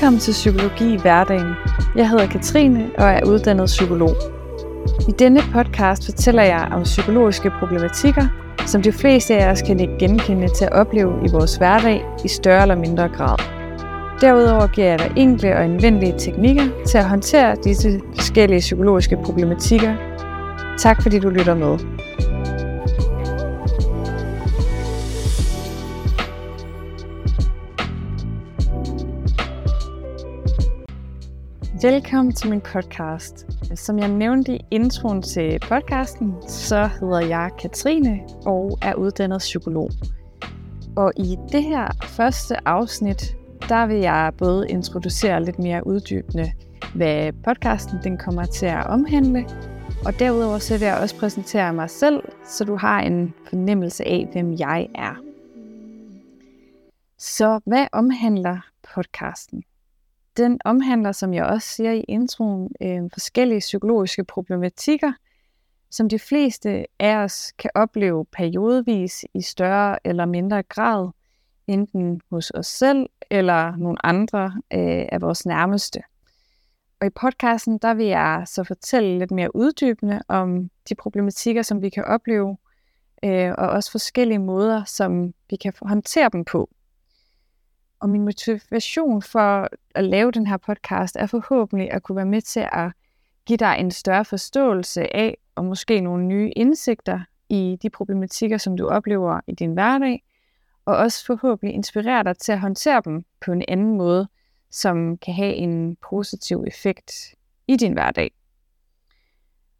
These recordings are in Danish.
Velkommen til Psykologi i hverdagen. Jeg hedder Katrine og er uddannet psykolog. I denne podcast fortæller jeg om psykologiske problematikker, som de fleste af os kan ikke genkende til at opleve i vores hverdag i større eller mindre grad. Derudover giver jeg dig enkle og anvendelige teknikker til at håndtere disse forskellige psykologiske problematikker. Tak fordi du lytter med. Velkommen til min podcast. Som jeg nævnte i introen til podcasten, så hedder jeg Katrine og er uddannet psykolog. Og i det her første afsnit, der vil jeg både introducere lidt mere uddybende, hvad podcasten den kommer til at omhandle, og derudover så vil jeg også præsentere mig selv, så du har en fornemmelse af, hvem jeg er. Så hvad omhandler podcasten? Den omhandler, som jeg også siger i introen, øh, forskellige psykologiske problematikker, som de fleste af os kan opleve periodevis i større eller mindre grad, enten hos os selv eller nogle andre øh, af vores nærmeste. Og i podcasten, der vil jeg så fortælle lidt mere uddybende om de problematikker, som vi kan opleve, øh, og også forskellige måder, som vi kan håndtere dem på. Og min motivation for at lave den her podcast er forhåbentlig at kunne være med til at give dig en større forståelse af, og måske nogle nye indsigter i de problematikker, som du oplever i din hverdag, og også forhåbentlig inspirere dig til at håndtere dem på en anden måde, som kan have en positiv effekt i din hverdag.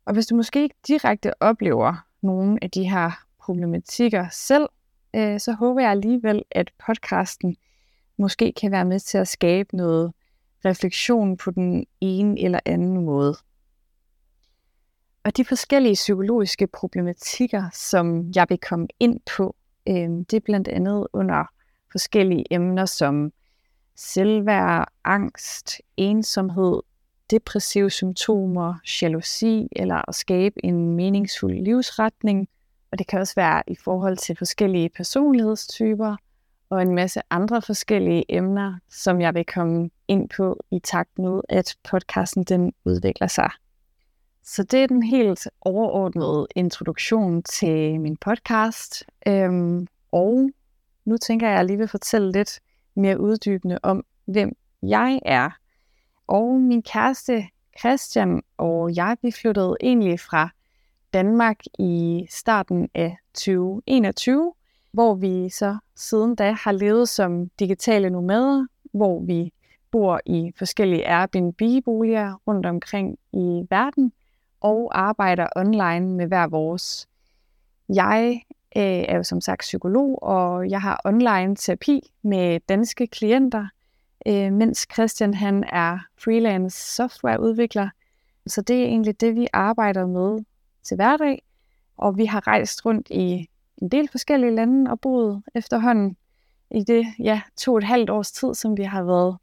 Og hvis du måske ikke direkte oplever nogle af de her problematikker selv, øh, så håber jeg alligevel, at podcasten måske kan være med til at skabe noget refleksion på den ene eller anden måde. Og de forskellige psykologiske problematikker, som jeg vil komme ind på, øh, det er blandt andet under forskellige emner som selvværd, angst, ensomhed, depressive symptomer, jalousi eller at skabe en meningsfuld livsretning. Og det kan også være i forhold til forskellige personlighedstyper – og en masse andre forskellige emner, som jeg vil komme ind på i takt med, at podcasten den udvikler sig. Så det er den helt overordnede introduktion til min podcast. Øhm, og nu tænker jeg, at jeg lige vil fortælle lidt mere uddybende om, hvem jeg er. Og min kæreste Christian og jeg, vi flyttede egentlig fra Danmark i starten af 2021 hvor vi så siden da har levet som digitale nomader, hvor vi bor i forskellige Airbnb-boliger rundt omkring i verden og arbejder online med hver vores. Jeg øh, er jo som sagt psykolog, og jeg har online terapi med danske klienter, øh, mens Christian han er freelance softwareudvikler. Så det er egentlig det, vi arbejder med til hverdag. Og vi har rejst rundt i en del forskellige lande og boet efterhånden i det ja, to og et halvt års tid, som vi har været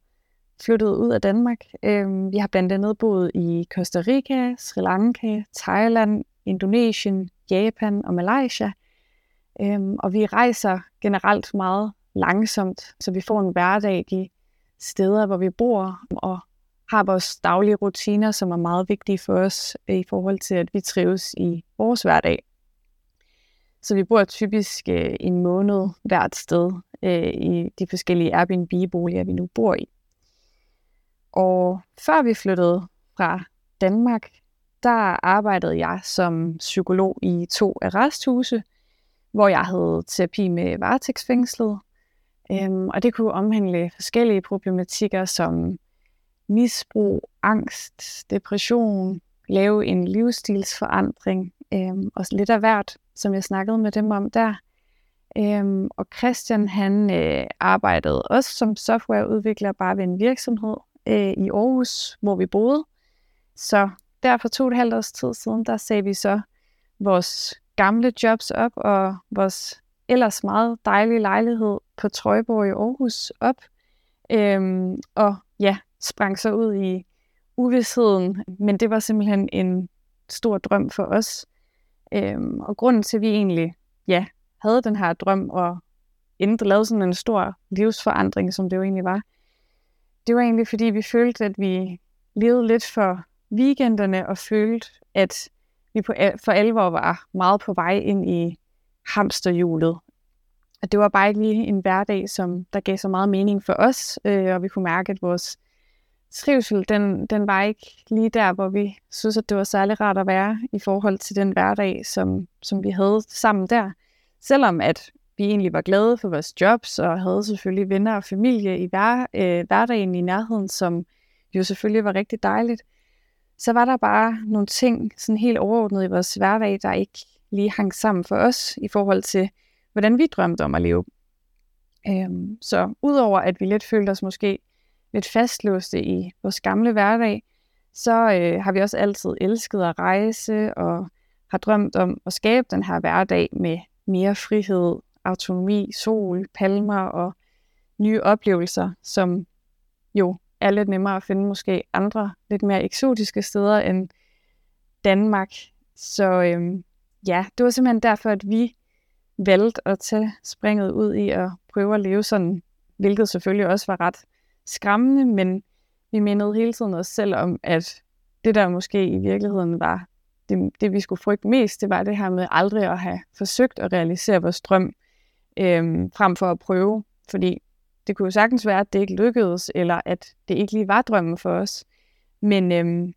flyttet ud af Danmark. Øhm, vi har blandt andet boet i Costa Rica, Sri Lanka, Thailand, Indonesien, Japan og Malaysia. Øhm, og vi rejser generelt meget langsomt, så vi får en hverdag de steder, hvor vi bor, og har vores daglige rutiner, som er meget vigtige for os i forhold til, at vi trives i vores hverdag. Så vi bor typisk øh, en måned hvert sted øh, i de forskellige Airbnb-boliger, vi nu bor i. Og før vi flyttede fra Danmark, der arbejdede jeg som psykolog i to arresthuse, hvor jeg havde terapi med varetægtsfængslet. Øhm, og det kunne omhandle forskellige problematikker som misbrug, angst, depression, lave en livsstilsforandring øhm, og lidt af hvert som jeg snakkede med dem om der. Øhm, og Christian han øh, arbejdede også som softwareudvikler bare ved en virksomhed øh, i Aarhus, hvor vi boede. Så der for to og et halvt års tid siden, der sagde vi så vores gamle jobs op, og vores ellers meget dejlige lejlighed på Trøjborg i Aarhus op. Øhm, og ja, sprang så ud i uvidsheden, men det var simpelthen en stor drøm for os. Øhm, og grunden til, at vi egentlig ja, havde den her drøm og endte lavede sådan en stor livsforandring, som det jo egentlig var, det var egentlig fordi, vi følte, at vi levede lidt for weekenderne og følte, at vi på, for alvor var meget på vej ind i hamsterhjulet. At det var bare ikke lige en hverdag, som der gav så meget mening for os, øh, og vi kunne mærke, at vores trivsel, den, den var ikke lige der, hvor vi synes, at det var særlig rart at være i forhold til den hverdag, som, som vi havde sammen der. Selvom at vi egentlig var glade for vores jobs, og havde selvfølgelig venner og familie i hver, øh, hverdagen i nærheden, som jo selvfølgelig var rigtig dejligt, så var der bare nogle ting sådan helt overordnet i vores hverdag, der ikke lige hang sammen for os i forhold til, hvordan vi drømte om at leve. Øhm, så udover at vi lidt følte os måske lidt fastlåste i vores gamle hverdag, så øh, har vi også altid elsket at rejse og har drømt om at skabe den her hverdag med mere frihed, autonomi, sol, palmer og nye oplevelser, som jo er lidt nemmere at finde måske andre lidt mere eksotiske steder end Danmark. Så øhm, ja, det var simpelthen derfor, at vi valgte at tage springet ud i at prøve at leve sådan, hvilket selvfølgelig også var ret skræmmende, men vi mindede hele tiden os selv om, at det der måske i virkeligheden var det, det vi skulle frygte mest, det var det her med aldrig at have forsøgt at realisere vores drøm, øhm, frem for at prøve. Fordi det kunne jo sagtens være, at det ikke lykkedes, eller at det ikke lige var drømmen for os. Men øhm,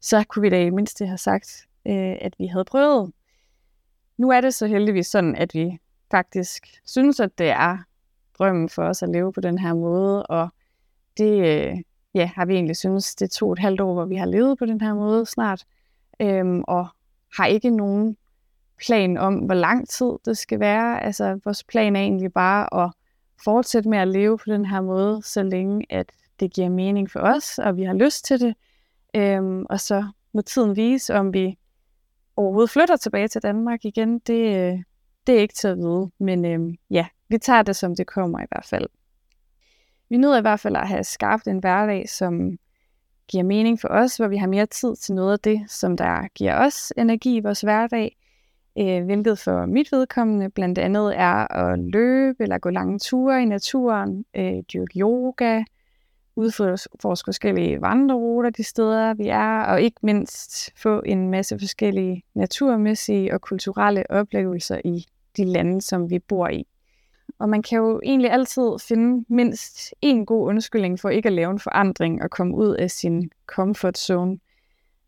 så kunne vi da i mindst have sagt, øh, at vi havde prøvet. Nu er det så heldigvis sådan, at vi faktisk synes, at det er drømmen for os at leve på den her måde, og det øh, ja, har vi egentlig synes, det to et halvt år, hvor vi har levet på den her måde snart, øhm, og har ikke nogen plan om, hvor lang tid det skal være. Altså, vores plan er egentlig bare at fortsætte med at leve på den her måde, så længe at det giver mening for os, og vi har lyst til det. Øhm, og så må tiden vise, om vi overhovedet flytter tilbage til Danmark igen. Det, øh, det er ikke til at vide, men øhm, ja, vi tager det, som det kommer i hvert fald. Vi nyder i hvert fald at have skabt en hverdag, som giver mening for os, hvor vi har mere tid til noget af det, som der giver os energi i vores hverdag, øh, hvilket for mit vedkommende blandt andet er at løbe eller gå lange ture i naturen, øh, dyrke yoga, udforske forskellige vandreruter de steder, vi er, og ikke mindst få en masse forskellige naturmæssige og kulturelle oplevelser i de lande, som vi bor i. Og man kan jo egentlig altid finde mindst en god undskyldning for ikke at lave en forandring og komme ud af sin comfort zone.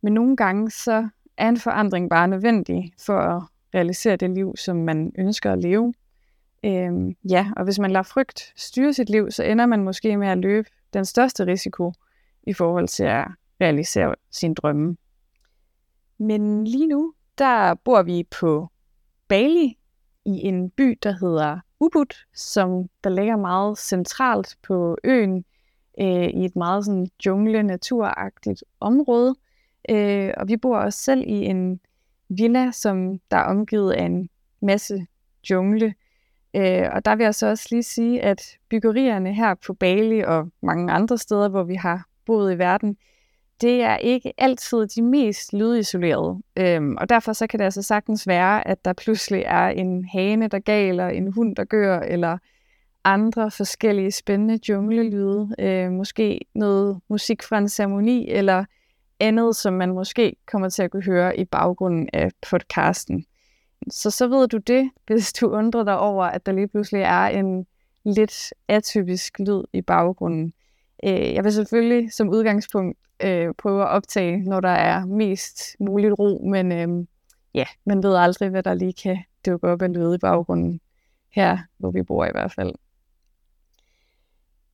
Men nogle gange så er en forandring bare nødvendig for at realisere det liv, som man ønsker at leve. Øhm, ja, og hvis man lader frygt styre sit liv, så ender man måske med at løbe den største risiko i forhold til at realisere sin drømme. Men lige nu, der bor vi på Bali i en by, der hedder Ubud, som der ligger meget centralt på øen øh, i et meget sådan jungle-naturagtigt område. Øh, og vi bor også selv i en villa, som der er omgivet af en masse jungle. Øh, og der vil jeg så også lige sige, at byggerierne her på Bali og mange andre steder, hvor vi har boet i verden, det er ikke altid de mest lydisolerede. Øhm, og derfor så kan det altså sagtens være, at der pludselig er en hane, der galer, en hund, der gør, eller andre forskellige spændende junglelyde. Øh, måske noget musik fra en ceremoni, eller andet, som man måske kommer til at kunne høre i baggrunden af podcasten. Så så ved du det, hvis du undrer dig over, at der lige pludselig er en lidt atypisk lyd i baggrunden. Øh, jeg vil selvfølgelig som udgangspunkt øh, prøve at optage, når der er mest muligt ro, men øh, ja, man ved aldrig, hvad der lige kan dukke op af lyd i baggrunden her, hvor vi bor i hvert fald.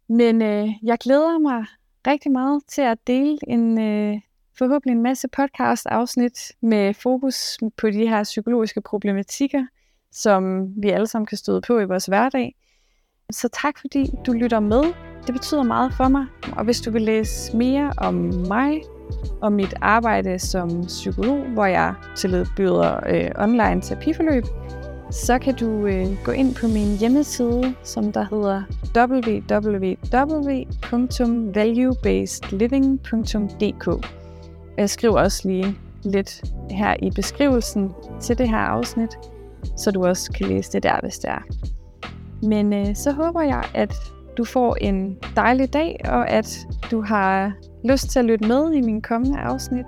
Men øh, jeg glæder mig rigtig meget til at dele en øh, forhåbentlig en masse podcast-afsnit med fokus på de her psykologiske problematikker, som vi alle sammen kan støde på i vores hverdag. Så tak fordi du lytter med. Det betyder meget for mig. Og hvis du vil læse mere om mig og mit arbejde som psykolog, hvor jeg tilbyder øh, online terapiforløb, så kan du øh, gå ind på min hjemmeside, som der hedder www.valuebasedliving.dk. Jeg skriver også lige lidt her i beskrivelsen til det her afsnit, så du også kan læse det der, hvis det er. Men øh, så håber jeg, at du får en dejlig dag, og at du har lyst til at lytte med i mine kommende afsnit.